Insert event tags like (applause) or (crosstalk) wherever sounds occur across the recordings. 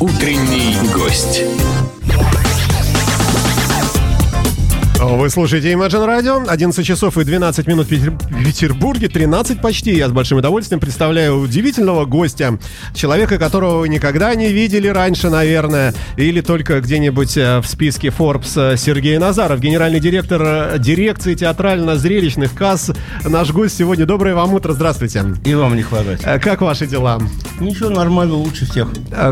Утренний гость. Вы слушаете Imagine Radio. 11 часов и 12 минут в Петер- в Петербурге. 13 почти. Я с большим удовольствием представляю удивительного гостя. Человека, которого вы никогда не видели раньше, наверное. Или только где-нибудь э, в списке Forbes. э, Сергей Назаров, генеральный директор э, дирекции театрально-зрелищных касс. Наш гость сегодня. Доброе вам утро. Здравствуйте. И вам не хватать. Э, Как ваши дела? Ничего, нормально, лучше всех.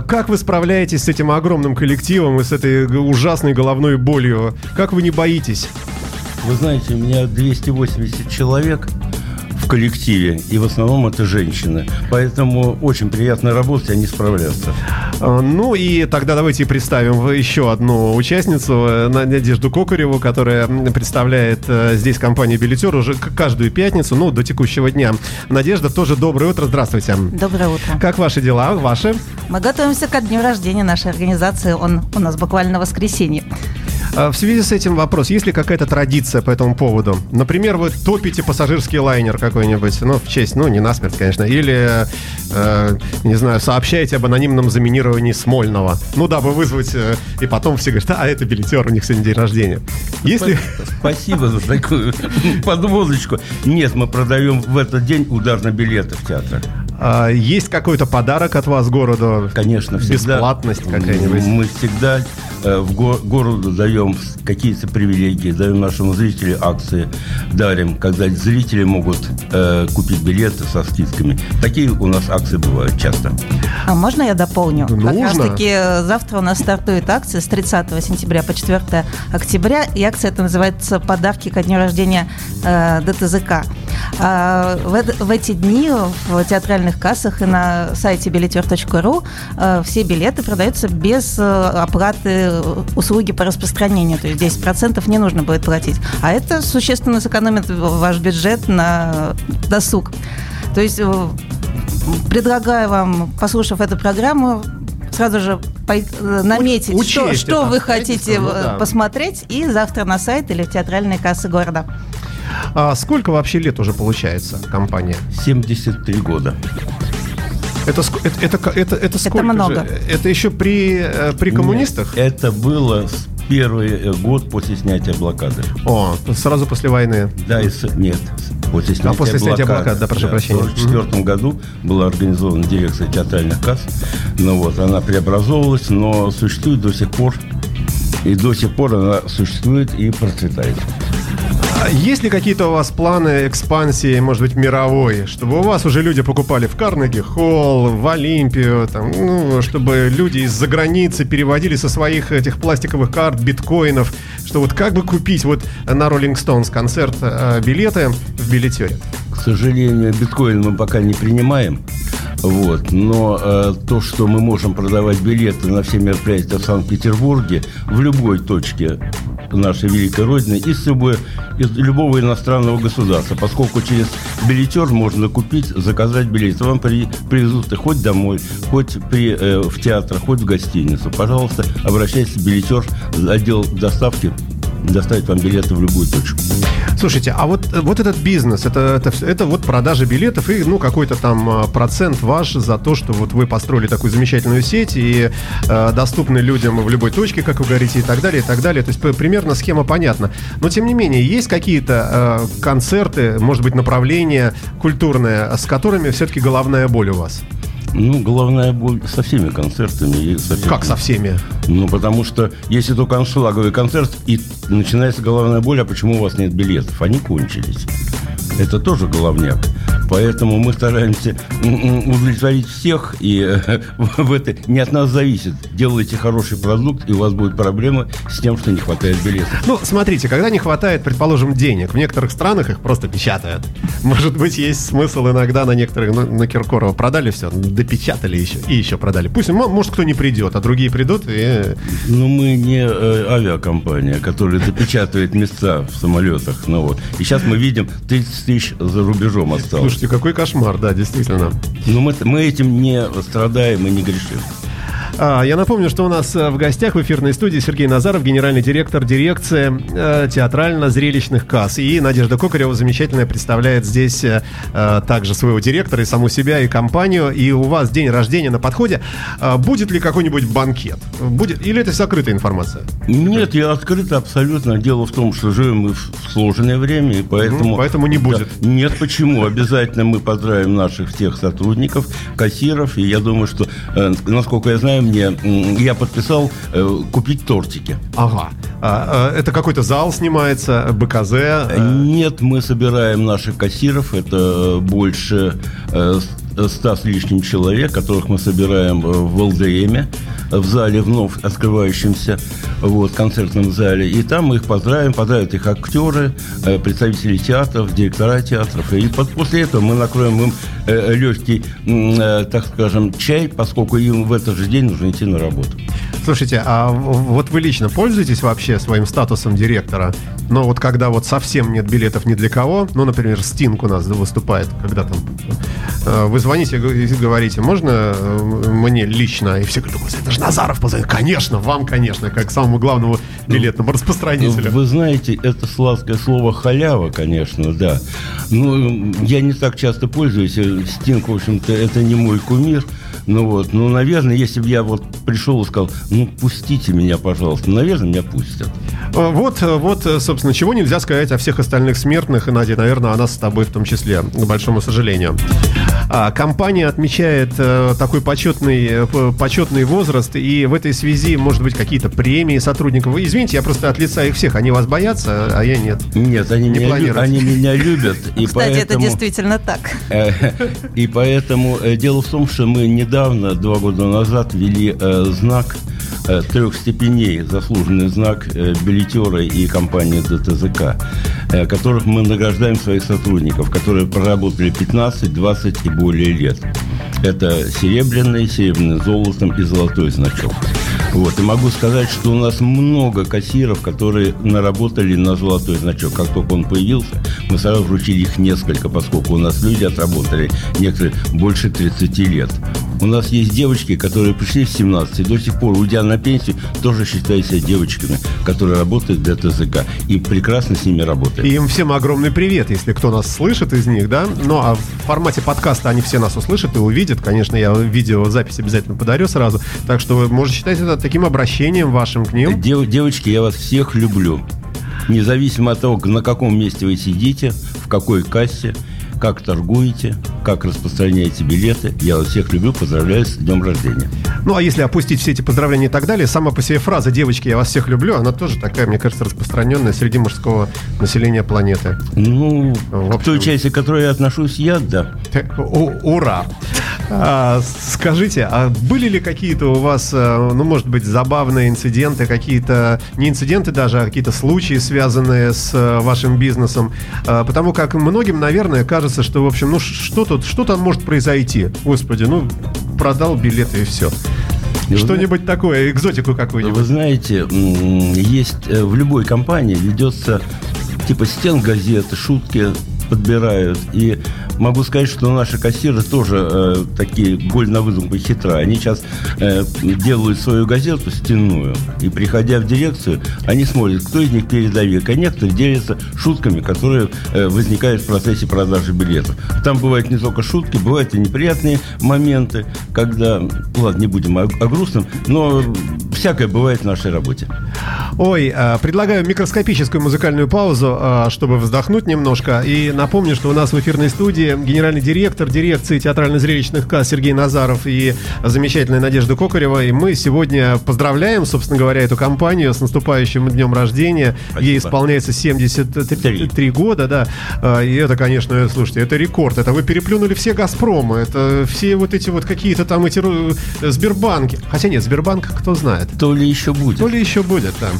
Как вы справляетесь с этим огромным коллективом и с этой ужасной головной болью? Как вы не боитесь? Вы знаете, у меня 280 человек в коллективе, и в основном это женщины. Поэтому очень приятно работать, они справляются. Э, Ну и тогда давайте представим в- еще одну участницу, э, Надежду Кокареву, которая представляет э, здесь компанию «Билетер» уже к- каждую пятницу, ну, до текущего дня. Надежда, тоже доброе утро, здравствуйте. Доброе утро. Как ваши дела, ваши? Мы готовимся ко дню рождения нашей организации. Он у нас буквально в воскресенье. Э, В связи с этим вопрос, есть ли какая-то традиция по этому поводу? Например, вы топите пассажирский лайнер какой-нибудь, ну, в честь, ну, не насмерть, конечно, или, э, не знаю, сообщаете об анонимном заминировании Смольного. Ну, дабы вызвать, э, и потом все говорят, а, это билетер, у них сегодня день рождения. Если... Спасибо за такую (laughs) подводочку. Нет, мы продаем в этот день ударные билеты в театр. А, есть какой-то подарок от вас городу? Конечно, всегда. Бесплатность какая-нибудь? Мы всегда в го- городу даем какие-то привилегии, даем нашему зрителю акции, дарим, когда зрители могут э, купить билеты со скидками. Такие у нас акции бывают часто. А можно я дополню? Как Нужно. раз таки э, завтра у нас стартует акция с 30 сентября по 4 октября. И акция это называется «Подарки ко дню рождения э, ДТЗК». А, в, эт- в эти дни в театральных кассах и на сайте билетер.ру э, все билеты продаются без э, оплаты э, услуги по распространению. То есть 10% не нужно будет платить. А это существенно сэкономит ваш бюджет на досуг. То есть э, предлагаю вам, послушав эту программу, сразу же э, наметить, Учесть что, что вы хотите ну э, да. посмотреть, и завтра на сайт или в театральные кассы города. А сколько вообще лет уже получается компания? 73 года. Это, это, это, это, это сколько много. же? Это еще при, э, при коммунистах? Нет, это было с первый э, год после снятия блокады. О, сразу после войны. Да, и с- нет, после снятия А после снятия блокады, да, прошу прощения. В 1944 году была организована дирекция театральных касс. Ну вот, она преобразовывалась, но существует до сих пор. И до сих пор она существует и процветает. Есть ли какие-то у вас планы экспансии, может быть, мировой, чтобы у вас уже люди покупали в Карнеги Холл, в Олимпию, там, ну, чтобы люди из-за границы переводили со своих этих пластиковых карт биткоинов, что вот как бы купить вот на Rolling Stones концерт э, билеты в билетере? К сожалению, биткоин мы пока не принимаем. Вот. Но э, то, что мы можем продавать билеты на все мероприятия в Санкт-Петербурге, в любой точке нашей великой Родины, из, любой, из любого иностранного государства, поскольку через билетер можно купить, заказать билет. Вам при- привезут хоть домой, хоть при, э, в театр, хоть в гостиницу. Пожалуйста, обращайтесь в билетер, отдел доставки, доставить вам билеты в любую точку. Слушайте, а вот, вот этот бизнес, это, это, это вот продажа билетов и, ну, какой-то там а, процент ваш за то, что вот вы построили такую замечательную сеть и э, доступны людям в любой точке, как вы говорите, и так далее, и так далее. То есть примерно схема понятна. Но, тем не менее, есть какие-то э, концерты, может быть, направления культурные, с которыми все-таки головная боль у вас? Ну, головная боль со всеми концертами. И со всеми- Как со всеми? Ну, потому что если только аншлаговый концерт, и начинается головная боль, а почему у вас нет билетов? Они кончились. Это тоже головняк. Поэтому мы стараемся удовлетворить всех, и э, (laughs) в это не от нас зависит. Делайте хороший продукт, и у вас будут проблемы с тем, что не хватает билетов. Ну, смотрите, когда не хватает, предположим, денег, в некоторых странах их просто печатают. Может быть, есть смысл иногда на некоторых, ну, на Киркорова продали все, допечатали еще и еще продали. Пусть, может, кто не придет, а другие придут и... Но мы не э, авиакомпания, которая допечатывает места в самолетах. Ну, вот. И сейчас мы видим 30 тысяч за рубежом осталось. Слушайте, какой кошмар, да, действительно. Но мы, мы этим не страдаем и не грешим. А, я напомню, что у нас э, в гостях в эфирной студии Сергей Назаров, генеральный директор дирекции э, театрально-зрелищных касс. И Надежда Кокарева замечательная представляет здесь э, э, также своего директора и саму себя, и компанию. И у вас день рождения на подходе. А, будет ли какой-нибудь банкет? Будет, или это закрытая информация? Нет, я открыт абсолютно. Дело в том, что живем мы в сложное время, и поэтому... поэтому не будет. Да, нет, почему? Обязательно мы поздравим наших всех сотрудников, кассиров, и я думаю, что, э, насколько я знаю, мне я подписал э, купить тортики. Ага. А, а, это какой-то зал снимается, БКЗ? Э? Нет, мы собираем наших кассиров. Это больше э, ста с лишним человек, которых мы собираем в ЛДМе, в зале вновь открывающемся, вот, концертном зале. И там мы их поздравим, поздравят их актеры, представители театров, директора театров. И после этого мы накроем им легкий, так скажем, чай, поскольку им в этот же день нужно идти на работу. Слушайте, а вот вы лично пользуетесь вообще своим статусом директора? Но вот когда вот совсем нет билетов ни для кого, ну, например, Стинг у нас выступает, когда там э, вы звоните и говорите, можно э, мне лично? И все говорят, это же Назаров позвонит. Конечно, вам, конечно, как самому главному билетному распространителю. Вы знаете, это сладкое слово халява, конечно, да. Ну, я не так часто пользуюсь. Стинг, в общем-то, это не мой кумир. Ну вот, ну, наверное, если бы я вот пришел и сказал, ну, пустите меня, пожалуйста, наверное, меня пустят. А, вот, вот, собственно, чего нельзя сказать о всех остальных смертных, и, Надя, наверное, о нас с тобой в том числе, к большому сожалению. А, компания отмечает э, такой почетный, э, почетный возраст, и в этой связи, может быть, какие-то премии сотрудников. Вы, извините, я просто от лица их всех, они вас боятся, а я нет. Нет, они, не меня, лю- они меня любят. И Кстати, поэтому, это действительно так. (laughs) Э, и поэтому дело в том, что мы недавно, два года назад, ввели знак трех степеней, заслуженный знак билетера и компании ДТЗК, которых мы награждаем своих сотрудников, которые проработали 15, 20 и более лет. Это серебряный, серебряный золотом и золотой значок. Вот. И могу сказать, что у нас много кассиров, которые наработали на золотой значок. Как только он появился, мы сразу вручили их несколько, поскольку у нас люди отработали некоторые больше 30 лет. У нас есть девочки, которые пришли в 17 и до сих пор, уйдя на пенсию, тоже считают себя девочками, которые работают для ТЗК. И прекрасно с ними работают. И им всем огромный привет, если кто нас слышит из них, да? Ну, а в формате подкаста они все нас услышат и увидят. Конечно, я видеозапись обязательно подарю сразу. Так что вы можете считать это таким обращением вашим к ним. Дев, девочки, я вас всех люблю. Независимо от того, на каком месте вы сидите, в какой кассе – как торгуете, как распространяете билеты. Я вас всех люблю, поздравляю с днем рождения. Ну, а если опустить все эти поздравления и так далее, сама по себе фраза «девочки, я вас всех люблю», она тоже такая, мне кажется, распространенная среди мужского населения планеты. Ну, в той части, к которой я отношусь, я, да. Ура! А, скажите, а были ли какие-то у вас, э, ну, может быть, забавные инциденты, какие-то, не инциденты даже, а какие-то случаи, связанные с э, вашим бизнесом? А, потому как многим, наверное, кажется, что, в общем, ну, что тут, что там может произойти? Господи, ну, продал билеты и все. Что-нибудь такое, экзотику какую-нибудь. Вы знаете, есть э, в любой компании ведется типа стен газеты, шутки подбирают. И могу сказать, что наши кассиры тоже э, такие боль на выдумку хитро. Они сейчас э, делают свою газету стенную, и приходя в дирекцию, они смотрят, кто из них передовик, а некоторые делятся шутками, которые э, возникают в процессе продажи билетов. Там бывают не только шутки, бывают и неприятные моменты, когда, ладно, не будем о, о грустном, но всякое бывает в нашей работе. Ой, а, предлагаю микроскопическую музыкальную паузу, а, чтобы вздохнуть немножко. И напомню, что у нас в эфирной студии генеральный директор дирекции театрально-зрелищных касс Сергей Назаров и замечательная Надежда Кокарева. И мы сегодня поздравляем, собственно говоря, эту компанию с наступающим днем рождения. Спасибо. Ей исполняется 73 3. года, да. А, и это, конечно, слушайте, это рекорд. Это вы переплюнули все Газпромы. Это все вот эти вот какие-то там эти Сбербанки. Хотя нет, Сбербанк, кто знает. То ли еще будет. То ли еще будет, да.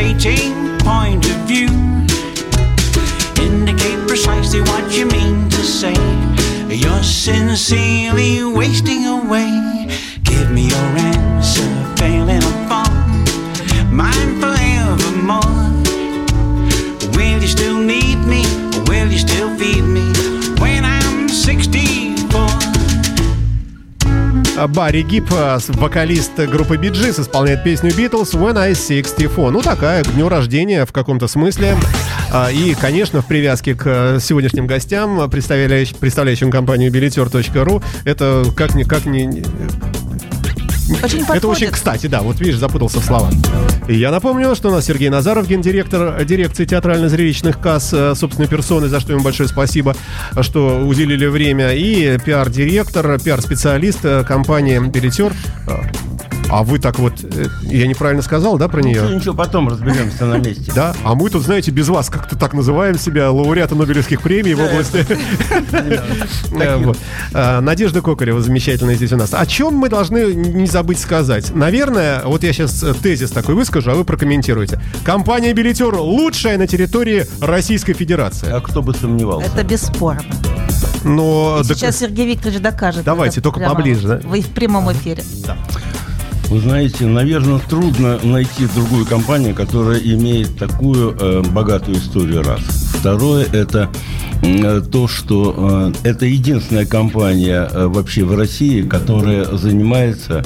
Stating point of view. Indicate precisely what you mean to say. You're sincerely wasting away. Give me your answer, Барри Гиб, с- вокалист группы Gees, исполняет песню Beatles «When I 64». Ну, такая, к дню рождения в каком-то смысле. А, И, конечно, в привязке к э, сегодняшним гостям, представляющим, представляющим компанию билетер.ру, это как ни... Как ни Очень это очень кстати, да, вот видишь, запутался в словах. И я напомню, что у нас Сергей Назаров, гендиректор дирекции театрально-зрелищных касс, э, собственной персоны, за что ему большое спасибо, что уделили время, и пиар-директор, пиар-специалист э, компании «Билетер». Э, А вы так вот, э, я неправильно сказал, да, про нее? ничего, потом разберемся на месте. Да, а мы тут, знаете, без вас как-то так называем себя лауреаты Нобелевских премий в области. Э. (laughs) А, Надежда Кокарева замечательная здесь у нас. О чем мы должны не забыть сказать? Наверное, вот я сейчас тезис такой выскажу, а вы прокомментируете. Компания «Билетер» лучшая на территории Российской Федерации. А кто бы сомневался? Это бесспорно. Но сейчас Сергей Викторович докажет. Давайте, только прямо поближе, да? В, в прямом эфире. Вы знаете, наверное, трудно найти другую компанию, которая имеет такую э, богатую историю раз. Второе – это м, то, что э, это единственная компания э, вообще в России, которая занимается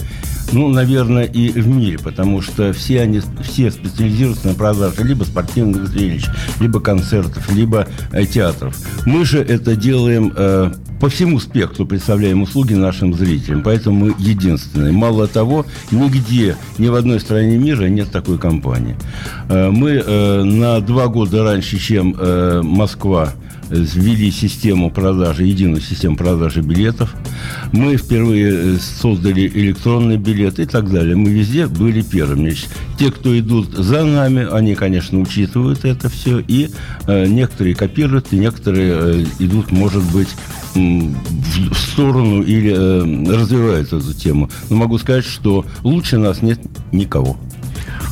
ну, наверное, и в мире, потому что все они все специализируются на продаже либо спортивных зрелищ, либо концертов, либо э, театров. Мы же это делаем э, по всему спектру, представляем услуги нашим зрителям, поэтому мы единственные. Мало того, нигде, ни в одной стране мира нет такой компании. Э, мы э, на два года раньше, чем э, Москва, ввели систему продажи, единую систему продажи билетов. Мы впервые э, создали электронный билет и так далее. Мы везде были первыми. Те, кто идут за нами, они, конечно, учитывают это все. И э, некоторые копируют, и некоторые э, идут, может быть, в сторону или э, развивают эту тему. Но могу сказать, что лучше нас нет никого.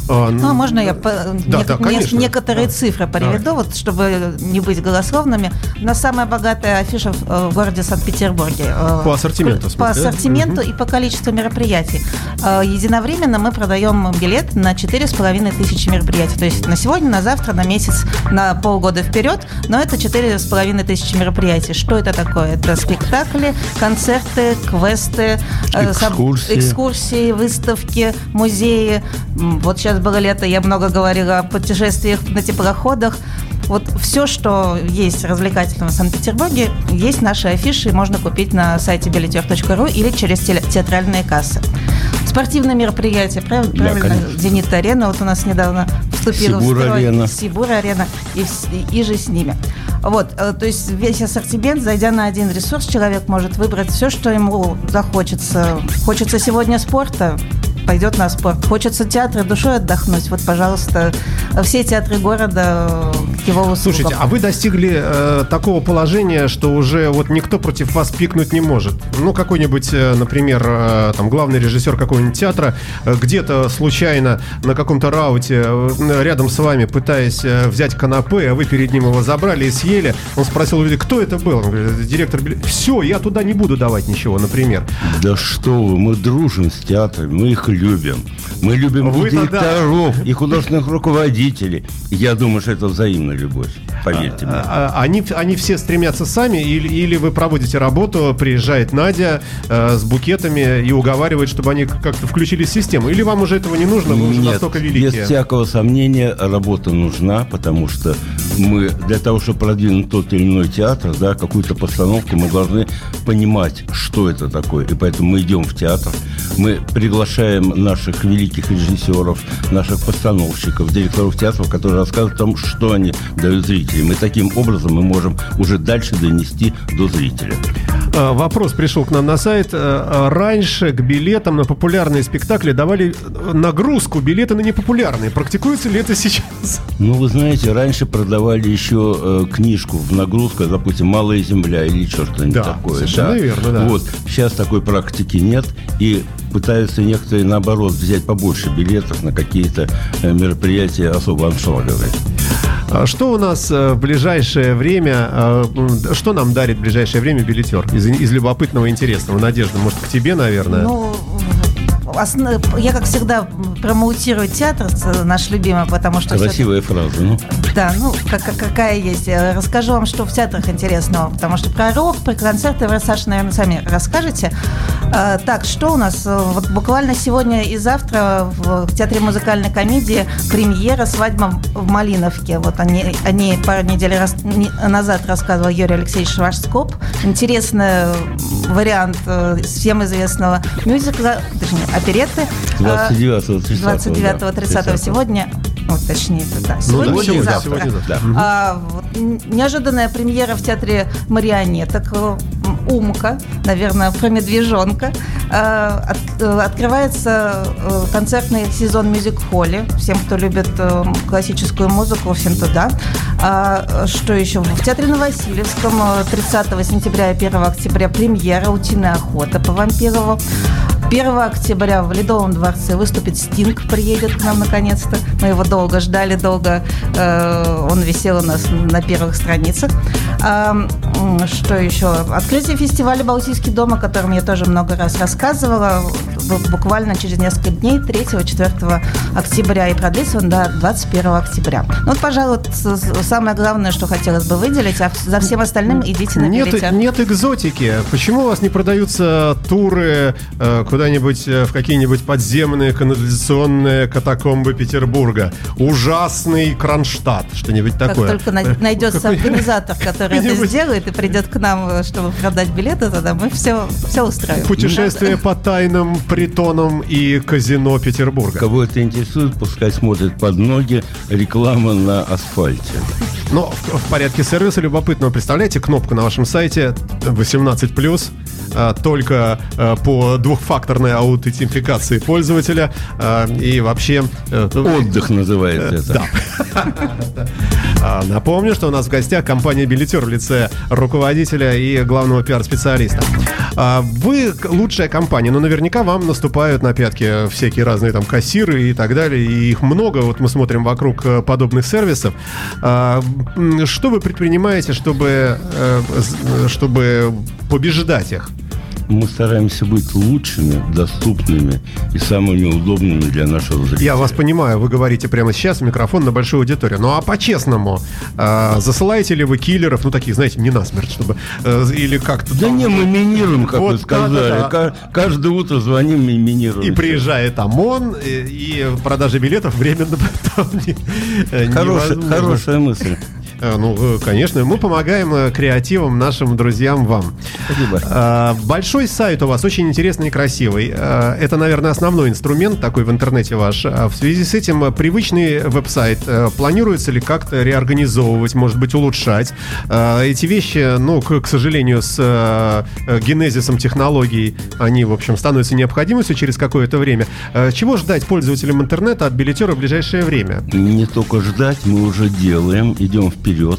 А, Ну, а можно я по- Да, нек- да, конечно. некоторые цифры приведу, вот, чтобы не быть голословными. У нас самая богатая афиша в, э, городе Санкт-Петербурге. Э, По ассортименту, По смысле, да? ассортименту и по количеству мероприятий. Э, Единовременно мы продаем билет на 4,5 тысячи мероприятий. То есть на сегодня, на завтра, на месяц, на полгода вперед. Но это 4,5 тысячи мероприятий. Что это такое? Это спектакли, концерты, квесты, Экскурсии. экскурсии, выставки, музеи. Вот сейчас было лето, я много говорила о путешествиях на теплоходах. Вот все, что есть развлекательного в Санкт-Петербурге, есть наши афиши, и можно купить на сайте билетер.ру или через театральные кассы. Спортивные мероприятия, прав- правильно, конечно. Зенит-арена вот у нас недавно вступила в строй. Сибур-арена. Сибур-арена и, вс- и же с ними. Вот, э, то есть весь ассортимент, зайдя на один ресурс, человек может выбрать все, что ему захочется. Хочется сегодня спорта, пойдет на спорт. Хочется театра душой отдохнуть. Вот, пожалуйста, все театры города к его услугам. Слушайте, а вы достигли э, такого положения, что уже вот никто против вас пикнуть не может. Ну, какой-нибудь, э, например, э, там главный режиссер какого-нибудь театра э, где-то случайно на каком-то рауте э, рядом с вами, пытаясь э, взять канапе, а вы перед ним его забрали и съели, он спросил у людей, кто это был? Он говорит, «Это директор. Все, я туда не буду давать ничего, например. Да что вы, мы дружим с театром, мы их любим. Мы любим и Вы-то да. директоров, и художественных руководителей. Я думаю, что это взаимная любовь, поверьте мне. А, а, Они, они все стремятся сами, или, или вы проводите работу, приезжает Надя э, с букетами и уговаривает, чтобы они как-то включились в систему? Или вам уже этого не нужно, вы уже Нет, настолько без великие? всякого сомнения работа нужна, потому что мы для того, чтобы продвинуть тот или иной театр, да, какую-то постановку, мы должны понимать, что это такое. И поэтому мы идем в театр, мы приглашаем наших великих режиссеров, наших постановщиков, директоров театров, которые рассказывают о том, что они дают зрителям. И таким образом мы можем уже дальше донести до зрителя. Э, Вопрос пришел к нам на сайт. Э, э, Раньше к билетам на популярные спектакли давали нагрузку билеты на непопулярные. Практикуется ли это сейчас? Ну, вы знаете, раньше продавали еще э, книжку в нагрузку, допустим, «Малая земля» или что-нибудь Да, такое. совершенно верно, да. Вот. Сейчас такой практики нет, и пытаются некоторые, наоборот, взять побольше билетов на какие-то э, мероприятия особо аншлаговые. А Что у нас э, в ближайшее время, э, что нам дарит в ближайшее время билетер? Из, из любопытного и интересного. Надежда, может, к тебе, наверное? Ну, осн- я, как всегда, промоутирую театр, наш любимый, потому что... Красивая фраза, ну. Да, ну, как, как- какая есть. Э, Расскажу вам, что в театрах интересного, потому что про рок, про концерты вы, Саша, наверное, сами расскажете. Э, Так, что у нас? Э, Вот буквально сегодня и завтра в Театре музыкальной комедии премьера «Свадьба в Малиновке». Вот они, они пару недель не- назад рассказывал Юрий Алексеевич Шварцкоп. Интересный вариант всем известного мюзикла, точнее, оперетты. Э, 29-30. 29-30 сегодня, вот точнее, это да, Ну, сегодня да, и сегодня, завтра. сегодня, да. А, неожиданная премьера в театре марионеток э, Умка, наверное, про медвежонка. А, от- э, открывается э, концертный сезон мюзик-холле. Всем, кто любит классическую музыку, всем туда. А, что еще? В театре на Васильевском э, 30 сентября и 1 октября премьера «Утиная охота» по Вампирову. 1 октября в Ледовом дворце выступит Стинг, приедет к нам наконец-то. Мы его долго ждали, долго э, он висел у нас на первых страницах. А, что еще? Открытие фестиваля «Балтийский дом», о котором я тоже много раз рассказывала, буквально через несколько дней, 3-4 октября, и продлится он до 21 октября. Ну вот, пожалуй, самое главное, что хотелось бы выделить, а за всем остальным идите на Нет, нет экзотики. Почему у вас не продаются туры э, куда-нибудь э, в какие-нибудь подземные канализационные катакомбы Петербурга? Ужасный Кронштадт, что-нибудь Как такое. только най- найдется организатор, который это сделает и придет к нам, э, чтобы продать билеты, тогда мы все, все устроим. Путешествие по тайным притонам и казино Петербурга. Кого это интересует, пускай смотрит под ноги реклама на асфальте. Но в, в порядке сервиса любопытного, представляете, кнопку на вашем сайте 18+, а, только а, по двухфакторной аутентификации пользователя а, и вообще... э, Отдых называется это. Да. Напомню, что у нас в гостях компания «Билетер» в лице руководителя и главного пиар-специалиста. Вы лучшая компания, но наверняка вам наступают на пятки всякие разные там кассиры и так далее, и их много. Вот мы смотрим вокруг э, подобных сервисов. А, Что вы предпринимаете, чтобы, э, з- чтобы побеждать их? Мы стараемся быть лучшими, доступными и самыми удобными для нашего зрителя. Я вас понимаю, вы говорите прямо сейчас микрофон на большую аудиторию. Ну а по-честному, а, засылаете ли вы киллеров, ну таких, знаете, не насмерть, чтобы... э, или как-то... Да там- не, мы минируем, как Вот, вы сказали. да-да-да. Ка- Каждое утро звоним и минируем. И приезжает ОМОН, и, и продажа билетов временно там не- э, Хорошая, невозможно. хорошая мысль. Э, Ну, э, конечно, мы помогаем э, креативам нашим друзьям вам. Спасибо. Большой сайт у вас очень интересный и красивый. Это, наверное, основной инструмент такой в интернете ваш. А В связи с этим привычный веб-сайт планируется ли как-то реорганизовывать, может быть, улучшать? Эти вещи, ну, к, сожалению, с генезисом технологий, они, в общем, становятся необходимостью через какое-то время. Чего ждать пользователям интернета от билетера в ближайшее время? Не только ждать, мы уже делаем, идем вперед вперед.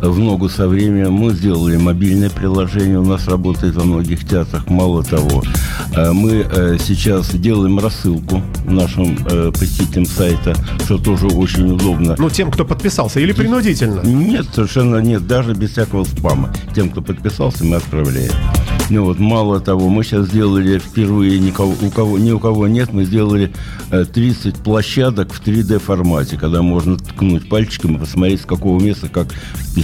В ногу со временем мы сделали мобильное приложение, у нас работает во многих театрах. Мало того, э, мы э, сейчас делаем рассылку нашим э, посетителям сайта, что тоже очень удобно. Ну, тем, кто подписался, или принудительно? Нет, совершенно нет, даже без всякого спама. Тем, кто подписался, мы отправляем. Ну вот, мало того, мы сейчас сделали впервые, никого, у кого, ни у кого нет, мы сделали э, 30 площадок в 3D формате, когда можно ткнуть пальчиком и посмотреть, с какого места, как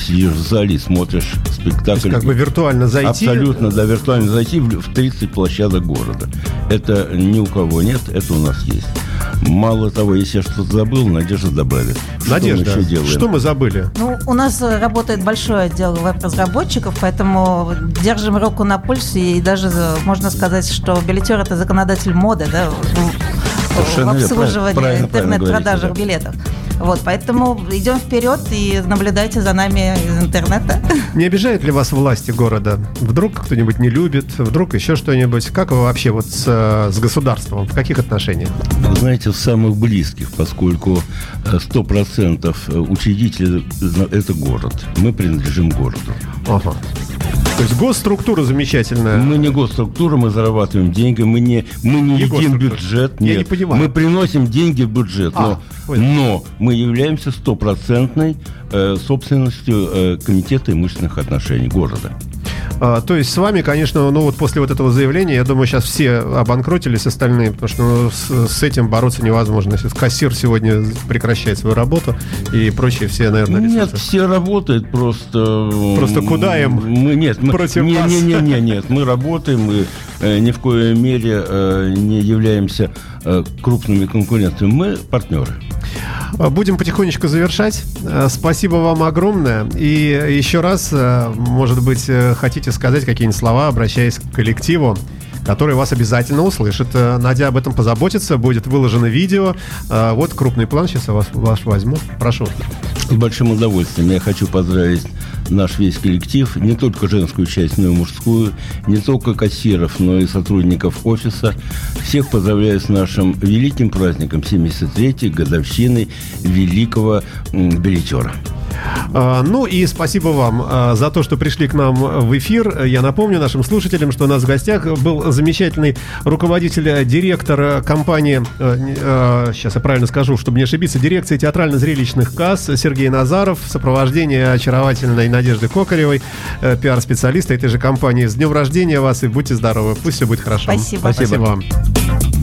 сидишь в зале смотришь спектакль. Как бы виртуально зайти. Абсолютно, да, виртуально зайти в в 30 площадок города. Это ни у кого нет, это у нас есть. Мало того, если я что-то забыл, Надежда добавит. Что Надежда, мы еще делаем? что мы забыли? Ну, у нас э, работает большой отдел веб-разработчиков, поэтому держим руку на пульсе, и даже э, можно сказать, что билетер – это законодатель моды, да, в- Совершенно в обслуживании интернет-продажах говорите, билетов. Вот, поэтому идем вперед и наблюдайте за нами из интернета. (laughs) Не обижают ли вас власти города? Вдруг кто-нибудь не любит, вдруг еще что-нибудь? Как вы вообще вот с, э, с государством? В каких отношениях? Вы знаете, в самых близких, поскольку э, 100% учредителей – это город. Мы принадлежим городу. Ага. То есть госструктура замечательная. Мы не госструктура, мы зарабатываем деньги, мы не, мы не Не едим бюджет. Я нет. не понимаю. Мы приносим деньги в бюджет, А, но, но мы являемся стопроцентной э, собственностью э, Комитета имущественных отношений города. А, то есть с вами, конечно, ну вот после вот этого заявления, я думаю, сейчас все обанкротились остальные, потому что ну, с, с этим бороться невозможно. Если кассир сегодня прекращает свою работу и прочие все, наверное, Нет, ресурсы. все работают просто. Просто м, куда им Мы нет, мы, против не, вас? не, не, не, нет, мы работаем, мы э, ни в коей мере э, не являемся э, крупными конкурентами. Мы партнеры. А, Будем потихонечку завершать. Э, Спасибо вам огромное. И еще раз, э, может быть, э, хотите сказать какие-нибудь слова, обращаясь к коллективу, который вас обязательно услышит. Э, Надя об этом позаботится, будет выложено видео. Э, Вот крупный план, сейчас я вас, ваш возьму. Прошу. С большим удовольствием я хочу поздравить наш весь коллектив, не только женскую часть, но и мужскую, не только кассиров, но и сотрудников офиса. Всех поздравляю с нашим великим праздником 73-й годовщины великого билетера. А, Ну и спасибо вам а, за то, что пришли к нам в эфир. Я напомню нашим слушателям, что у нас в гостях был замечательный руководитель, э, директор э, компании, не- э, сейчас я правильно скажу, чтобы не ошибиться, дирекции театрально-зрелищных касс Сергей Назаров в сопровождении очаровательной Надежды Кокаревой, пиар-специалиста этой же компании. С днем рождения вас и будьте здоровы. Пусть все будет хорошо. Спасибо. Спасибо вам.